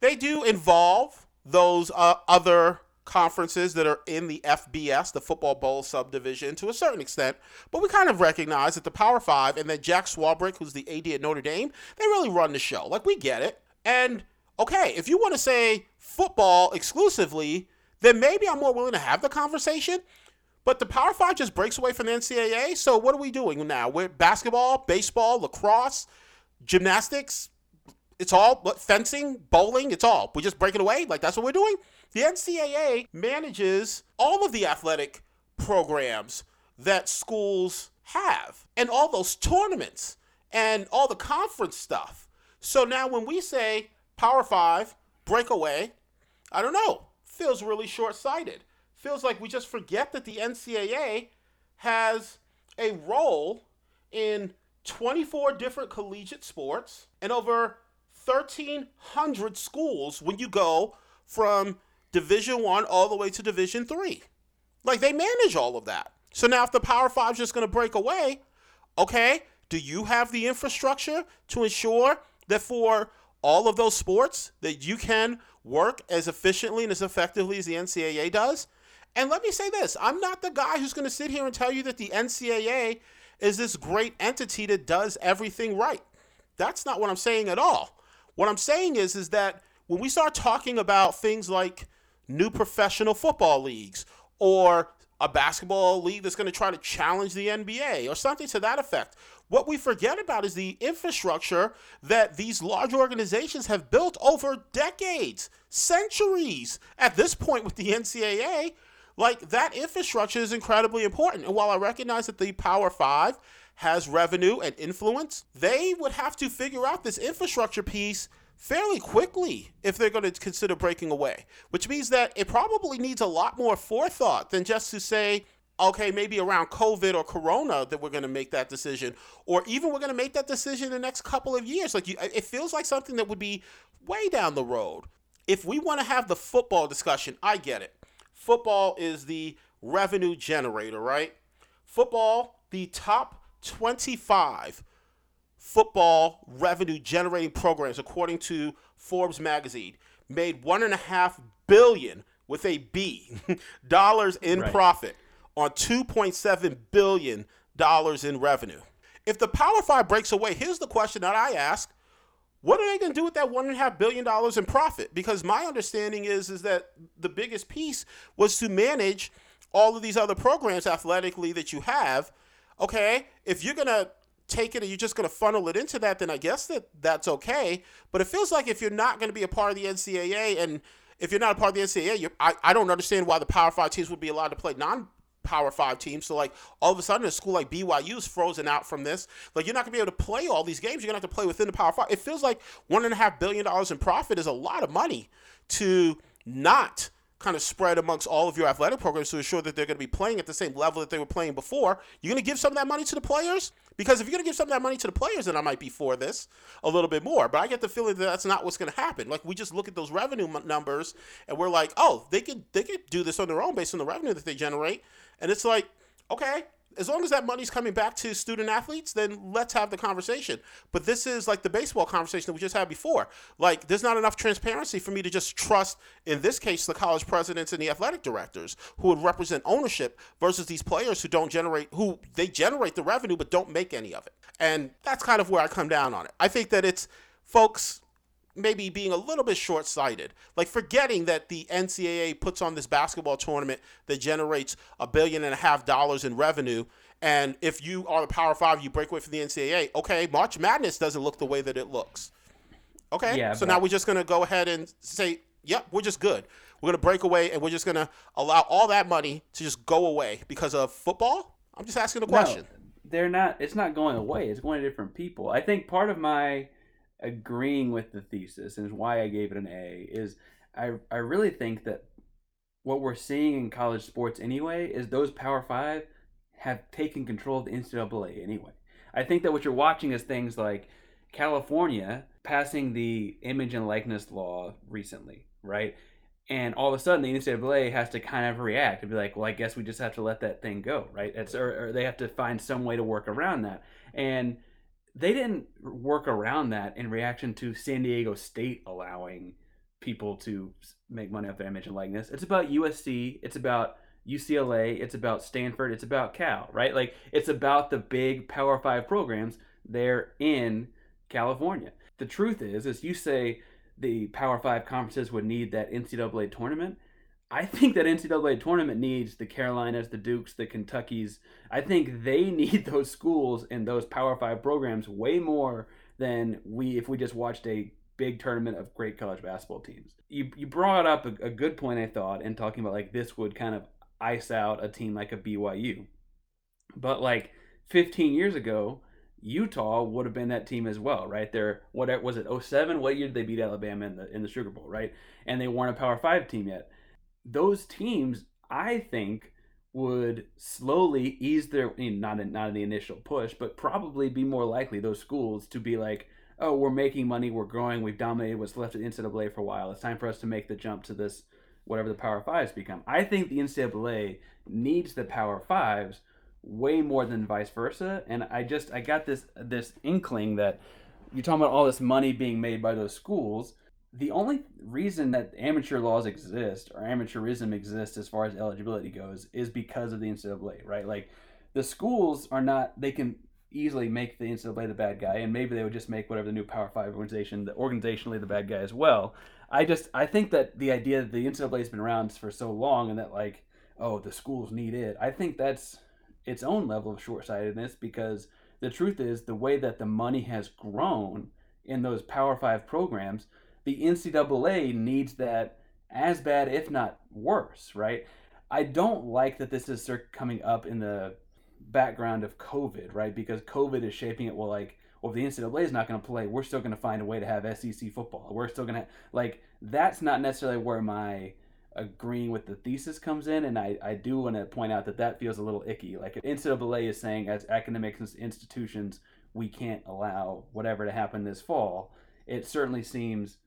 they do involve those uh, other conferences that are in the FBS, the Football Bowl subdivision, to a certain extent. But we kind of recognize that the Power Five and then Jack Swarbrick, who's the AD at Notre Dame, they really run the show. Like, we get it. And okay, if you want to say football exclusively, then maybe I'm more willing to have the conversation. But the Power Five just breaks away from the NCAA. So what are we doing now? We're basketball, baseball, lacrosse, gymnastics. It's all what fencing, bowling. It's all. We're just breaking away. Like that's what we're doing. The NCAA manages all of the athletic programs that schools have, and all those tournaments, and all the conference stuff. So now when we say Power Five break away, I don't know. Feels really short sighted feels like we just forget that the NCAA has a role in 24 different collegiate sports and over 1300 schools when you go from division 1 all the way to division 3 like they manage all of that so now if the power 5 is just going to break away okay do you have the infrastructure to ensure that for all of those sports that you can work as efficiently and as effectively as the NCAA does and let me say this I'm not the guy who's going to sit here and tell you that the NCAA is this great entity that does everything right. That's not what I'm saying at all. What I'm saying is, is that when we start talking about things like new professional football leagues or a basketball league that's going to try to challenge the NBA or something to that effect. What we forget about is the infrastructure that these large organizations have built over decades, centuries. At this point, with the NCAA, like that infrastructure is incredibly important. And while I recognize that the Power Five has revenue and influence, they would have to figure out this infrastructure piece fairly quickly if they're going to consider breaking away, which means that it probably needs a lot more forethought than just to say, okay, maybe around COVID or Corona that we're going to make that decision, or even we're going to make that decision in the next couple of years. Like, you, it feels like something that would be way down the road. If we want to have the football discussion, I get it football is the revenue generator, right? Football, the top 25 football revenue generating programs, according to Forbes magazine, made one and a half billion with a B dollars in right. profit on 2.7 billion dollars in revenue. If the Power Five breaks away, here's the question that I ask: what are they going to do with that one and a half billion dollars in profit? Because my understanding is is that the biggest piece was to manage all of these other programs athletically that you have. Okay, if you're gonna take it and you're just gonna funnel it into that, then I guess that that's okay. But it feels like if you're not going to be a part of the NCAA and if you're not a part of the NCAA, I, I don't understand why the Power Five teams would be allowed to play non Power Five teams. So like all of a sudden, a school like BYU is frozen out from this. Like you're not gonna be able to play all these games. You're gonna have to play within the Power Five. It feels like one and a half billion dollars in profit is a lot of money to not kind of spread amongst all of your athletic programs to ensure that they're going to be playing at the same level that they were playing before. You're going to give some of that money to the players? Because if you're going to give some of that money to the players, then I might be for this a little bit more. But I get the feeling that that's not what's going to happen. Like we just look at those revenue numbers and we're like, oh, they could they could do this on their own based on the revenue that they generate. And it's like, okay, as long as that money's coming back to student athletes, then let's have the conversation. But this is like the baseball conversation that we just had before. Like, there's not enough transparency for me to just trust, in this case, the college presidents and the athletic directors who would represent ownership versus these players who don't generate, who they generate the revenue but don't make any of it. And that's kind of where I come down on it. I think that it's, folks, maybe being a little bit short sighted, like forgetting that the NCAA puts on this basketball tournament that generates a billion and a half dollars in revenue. And if you are the Power Five, you break away from the NCAA. Okay, March Madness doesn't look the way that it looks. Okay. Yeah, so but- now we're just gonna go ahead and say, yep, we're just good. We're gonna break away and we're just gonna allow all that money to just go away because of football. I'm just asking a question. No, they're not. It's not going away. It's going to different people. I think part of my agreeing with the thesis and why I gave it an A is I I really think that what we're seeing in college sports anyway is those Power Five have taken control of the NCAA anyway. I think that what you're watching is things like California passing the image and likeness law recently, right? And all of a sudden, the NCAA has to kind of react and be like, "Well, I guess we just have to let that thing go, right?" It's or, or they have to find some way to work around that. And they didn't work around that in reaction to San Diego State allowing people to make money off their image and likeness. It's about USC. It's about UCLA. It's about Stanford. It's about Cal, right? Like it's about the big Power Five programs there in California. The truth is, is you say the Power Five conferences would need that NCAA tournament. I think that NCAA tournament needs the Carolinas, the Dukes, the Kentuckies. I think they need those schools and those Power Five programs way more than we if we just watched a big tournament of great college basketball teams. You you brought up a, a good point I thought in talking about like this would kind of ice out a team like a BYU. But like 15 years ago, Utah would have been that team as well, right? They're what was it 07? What year did they beat Alabama in the in the Sugar Bowl, right? And they weren't a Power 5 team yet. Those teams, I think would slowly ease their not in, not in the initial push, but probably be more likely those schools to be like, oh, we're making money, we're growing, we've dominated what's left of the NCAA for a while. It's time for us to make the jump to this whatever the Power Fives become. I think the NCAA needs the Power Fives way more than vice versa, and I just I got this this inkling that you're talking about all this money being made by those schools. The only reason that amateur laws exist or amateurism exists as far as eligibility goes is because of the NCAA, right? Like the schools are not they can easily make the NCAA the bad guy, and maybe they would just make whatever the new Power Five organization, the organizationally the bad guy as well. I just I think that the idea that the NCAA has been around for so long and that like oh the schools need it, I think that's its own level of short sightedness because the truth is the way that the money has grown in those Power Five programs, the NCAA needs that as bad, if not worse, right? I don't like that this is coming up in the background of COVID, right? Because COVID is shaping it. Well, like, well, if the NCAA is not going to play, we're still going to find a way to have SEC football. We're still going to like that's not necessarily where my agreeing with the thesis comes in, and I, I do want to point out that that feels a little icky. Like NCAA is saying, as academic institutions, we can't allow whatever to happen this fall. It certainly seems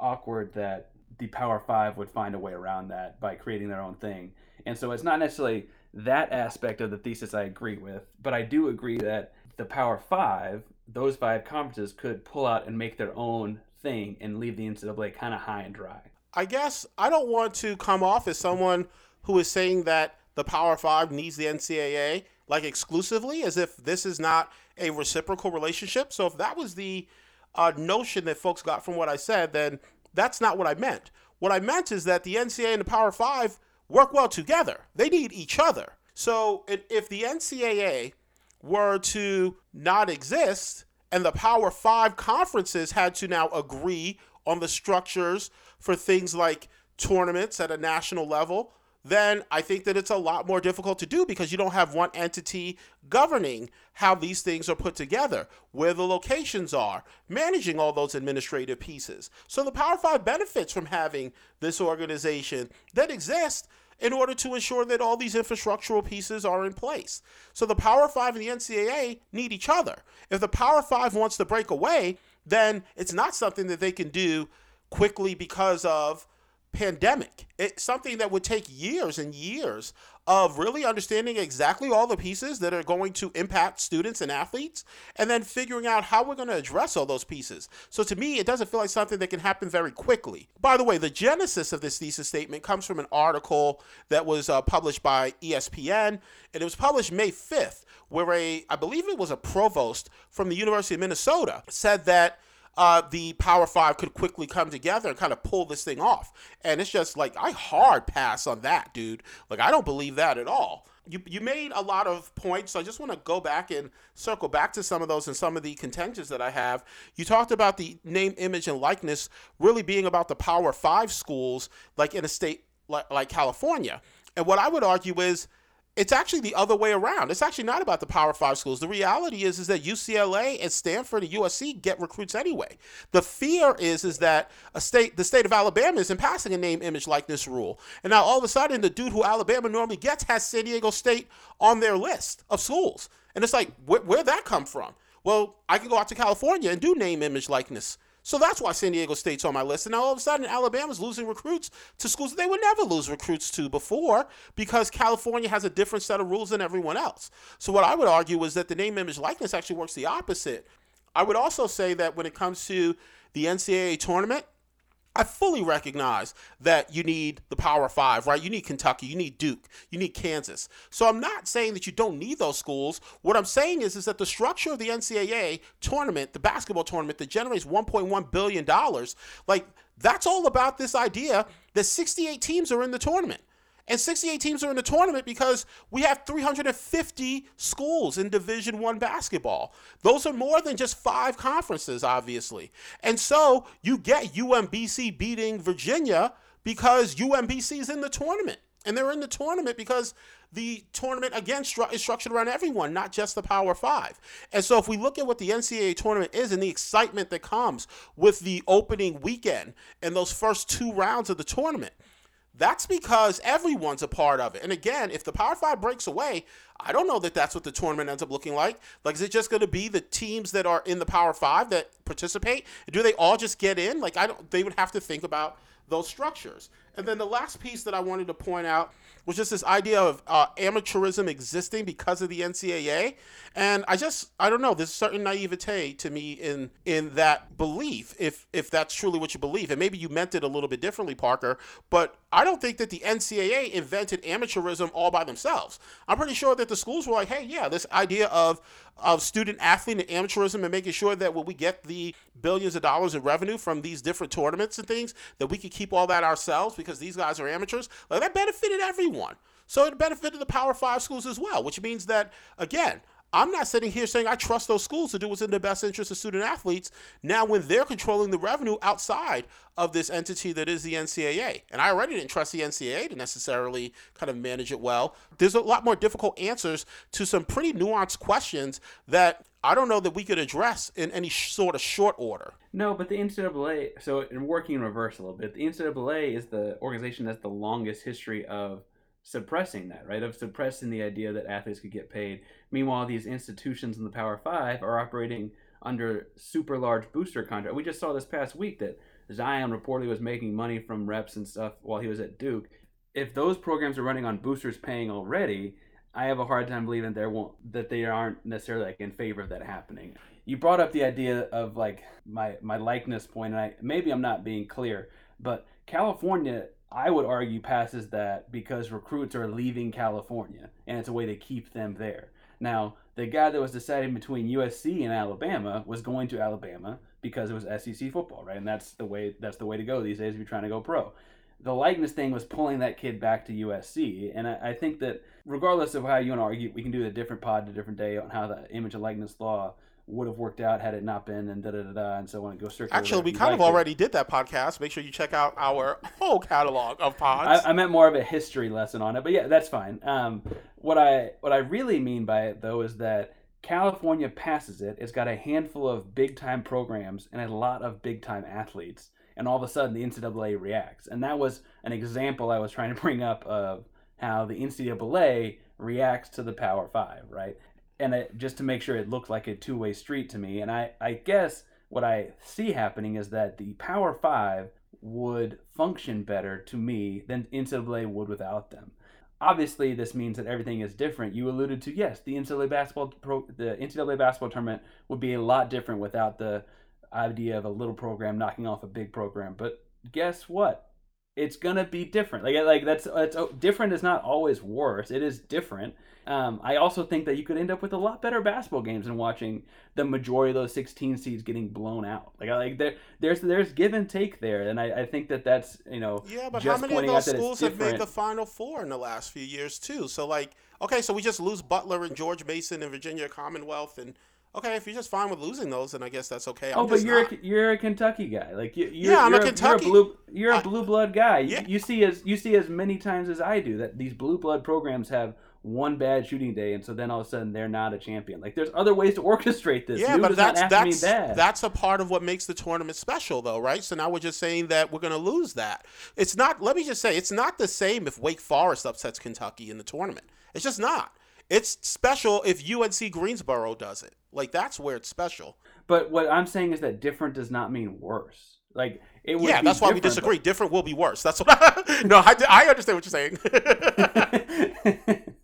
awkward that the Power Five would find a way around that by creating their own thing. And so it's not necessarily that aspect of the thesis I agree with, but I do agree that the Power Five, those five conferences, could pull out and make their own thing and leave the NCAA kind of high and dry. I guess I don't want to come off as someone who is saying that the Power Five needs the NCAA like exclusively, as if this is not a reciprocal relationship. So if that was the uh, notion that folks got from what I said, then that's not what I meant. What I meant is that the NCAA and the Power Five work well together. They need each other. So if the NCAA were to not exist and the Power Five conferences had to now agree on the structures for things like tournaments at a national level, then I think that it's a lot more difficult to do because you don't have one entity governing how these things are put together, where the locations are, managing all those administrative pieces. So the Power Five benefits from having this organization that exists in order to ensure that all these infrastructural pieces are in place. So the Power Five and the NCAA need each other. If the Power Five wants to break away, then it's not something that they can do quickly because of pandemic. It's something that would take years and years of really understanding exactly all the pieces that are going to impact students and athletes and then figuring out how we're going to address all those pieces. So to me, it doesn't feel like something that can happen very quickly. By the way, the genesis of this thesis statement comes from an article that was uh, published by ESPN and it was published May 5th where a I believe it was a provost from the University of Minnesota said that uh, the Power Five could quickly come together and kind of pull this thing off. And it's just like, I hard pass on that, dude. Like, I don't believe that at all. you you made a lot of points. So I just want to go back and circle back to some of those and some of the contentions that I have. You talked about the name, image, and likeness really being about the Power Five schools, like in a state like, like California. And what I would argue is it's actually the other way around. It's actually not about the Power Five schools. The reality is is that UCLA and Stanford and USC get recruits anyway. The fear is is that a state, the state of Alabama, isn't passing a name, image, likeness rule, and now all of a sudden the dude who Alabama normally gets has San Diego State on their list of schools, and it's like where where'd that come from? Well, I can go out to California and do name, image, likeness so that's why San Diego State's on my list. And now all of a sudden, Alabama's losing recruits to schools that they would never lose recruits to before because California has a different set of rules than everyone else. So what I would argue is that the name, image, likeness actually works the opposite. I would also say that when it comes to the NCAA tournament, I fully recognize that you need the Power Five, right? You need Kentucky, you need Duke, you need Kansas. So I'm not saying that you don't need those schools. What I'm saying is, is that the structure of the NCAA tournament, the basketball tournament that generates 1.1 billion dollars, like that's all about this idea that 68 teams are in the tournament. And 68 teams are in the tournament because we have 350 schools in Division 1 basketball. Those are more than just five conferences obviously. And so you get UMBC beating Virginia because UMBC is in the tournament. And they're in the tournament because the tournament again stru- is structured around everyone, not just the Power Five. And so, if we look at what the NCAA tournament is and the excitement that comes with the opening weekend and those first two rounds of the tournament, that's because everyone's a part of it. And again, if the Power Five breaks away, I don't know that that's what the tournament ends up looking like. Like, is it just going to be the teams that are in the Power Five that participate? Do they all just get in? Like, I don't. They would have to think about those structures. And then the last piece that I wanted to point out was just this idea of uh, amateurism existing because of the NCAA. And I just, I don't know, there's a certain naivete to me in in that belief, if if that's truly what you believe. And maybe you meant it a little bit differently, Parker, but I don't think that the NCAA invented amateurism all by themselves. I'm pretty sure that the schools were like, hey, yeah, this idea of of student athlete and amateurism and making sure that when we get the billions of dollars in revenue from these different tournaments and things, that we can keep all that ourselves because these guys are amateurs. Like that benefited everyone. So it benefited the Power Five schools as well, which means that again, I'm not sitting here saying I trust those schools to do what's in the best interest of student athletes now when they're controlling the revenue outside of this entity that is the NCAA. And I already didn't trust the NCAA to necessarily kind of manage it well. There's a lot more difficult answers to some pretty nuanced questions that I don't know that we could address in any sort of short order. No, but the NCAA, so in working in reverse a little bit, the NCAA is the organization that's the longest history of suppressing that, right? Of suppressing the idea that athletes could get paid. Meanwhile, these institutions in the Power Five are operating under super large booster contract. We just saw this past week that Zion reportedly was making money from reps and stuff while he was at Duke. If those programs are running on boosters paying already, I have a hard time believing there won't that they aren't necessarily like in favor of that happening. You brought up the idea of like my my likeness point, and I maybe I'm not being clear, but California I would argue passes that because recruits are leaving California and it's a way to keep them there. Now, the guy that was deciding between USC and Alabama was going to Alabama because it was SEC football, right? And that's the way that's the way to go these days if you're trying to go pro. The likeness thing was pulling that kid back to USC, and I, I think that regardless of how you want to argue, we can do a different pod a different day on how the image and likeness law would have worked out had it not been, and da da da da, and so on. and Go circle. Actually, we kind of already did that podcast. Make sure you check out our whole catalog of pods. I, I, meant more of a history lesson on it, but yeah, that's fine. Um, what I what I really mean by it though is that California passes it. It's got a handful of big time programs and a lot of big time athletes, and all of a sudden the NCAA reacts, and that was an example I was trying to bring up of how the NCAA reacts to the Power Five, right? And just to make sure it looked like a two-way street to me. And I, I guess what I see happening is that the Power Five would function better to me than NCAA would without them. Obviously, this means that everything is different. You alluded to yes, the NCAA basketball pro, the NCAA basketball tournament would be a lot different without the idea of a little program knocking off a big program. But guess what? It's gonna be different. Like like that's it's different is not always worse. It is different. Um, I also think that you could end up with a lot better basketball games than watching the majority of those 16 seeds getting blown out. Like, I like there, there's there's give and take there, and I, I think that that's you know yeah. But how many of those schools have made the Final Four in the last few years too? So like, okay, so we just lose Butler and George Mason and Virginia Commonwealth and Okay, if you're just fine with losing those, then I guess that's okay. Oh, I'm oh, but you're not. a, you're a Kentucky guy, like you, you're, yeah, I'm you're a Kentucky. You're a blue, you're a blue blood guy. Yeah. You, you see as you see as many times as I do that these blue blood programs have one bad shooting day, and so then all of a sudden they're not a champion. Like there's other ways to orchestrate this. Yeah, New but that's that's that's a part of what makes the tournament special, though, right? So now we're just saying that we're going to lose that. It's not. Let me just say, it's not the same if Wake Forest upsets Kentucky in the tournament. It's just not. It's special if UNC Greensboro does it. Like that's where it's special. But what I'm saying is that different does not mean worse. Like it would. Yeah, that's why we disagree. But... Different will be worse. That's what. I, no, I, I understand what you're saying.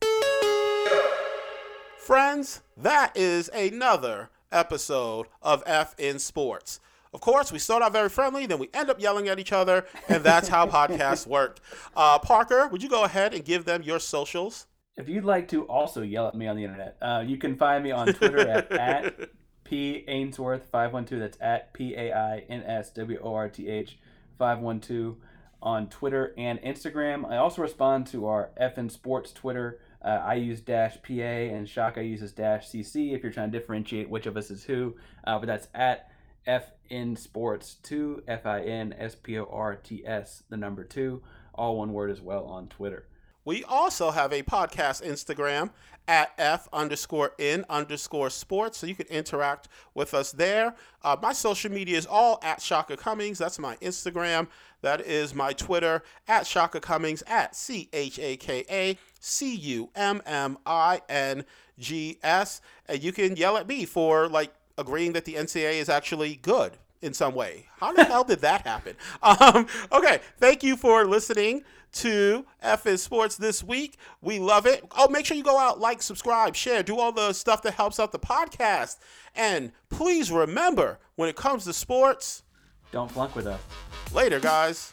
Friends, that is another episode of F in Sports. Of course, we start out very friendly, then we end up yelling at each other, and that's how podcasts work. Uh, Parker, would you go ahead and give them your socials? If you'd like to also yell at me on the internet, uh, you can find me on Twitter at, at P Ainsworth five one two. That's at P A I N S W O R T H five one two on Twitter and Instagram. I also respond to our FN Sports Twitter. Uh, I use dash PA and Chaka uses dash CC if you're trying to differentiate which of us is who. Uh, but that's at FN Sports 2, F I N S P O R T S, the number 2, all one word as well on Twitter. We also have a podcast Instagram at F underscore in underscore sports. So you can interact with us there. Uh, my social media is all at Chaka Cummings. That's my Instagram. That is my Twitter at Chaka Cummings at C H A K A C U M M I N G S. And you can yell at me for like agreeing that the NCAA is actually good in some way. How the hell did that happen? Um, okay, thank you for listening to FN Sports this week. We love it. Oh, make sure you go out, like, subscribe, share, do all the stuff that helps out the podcast. And please remember, when it comes to sports, don't flunk with us. Later, guys.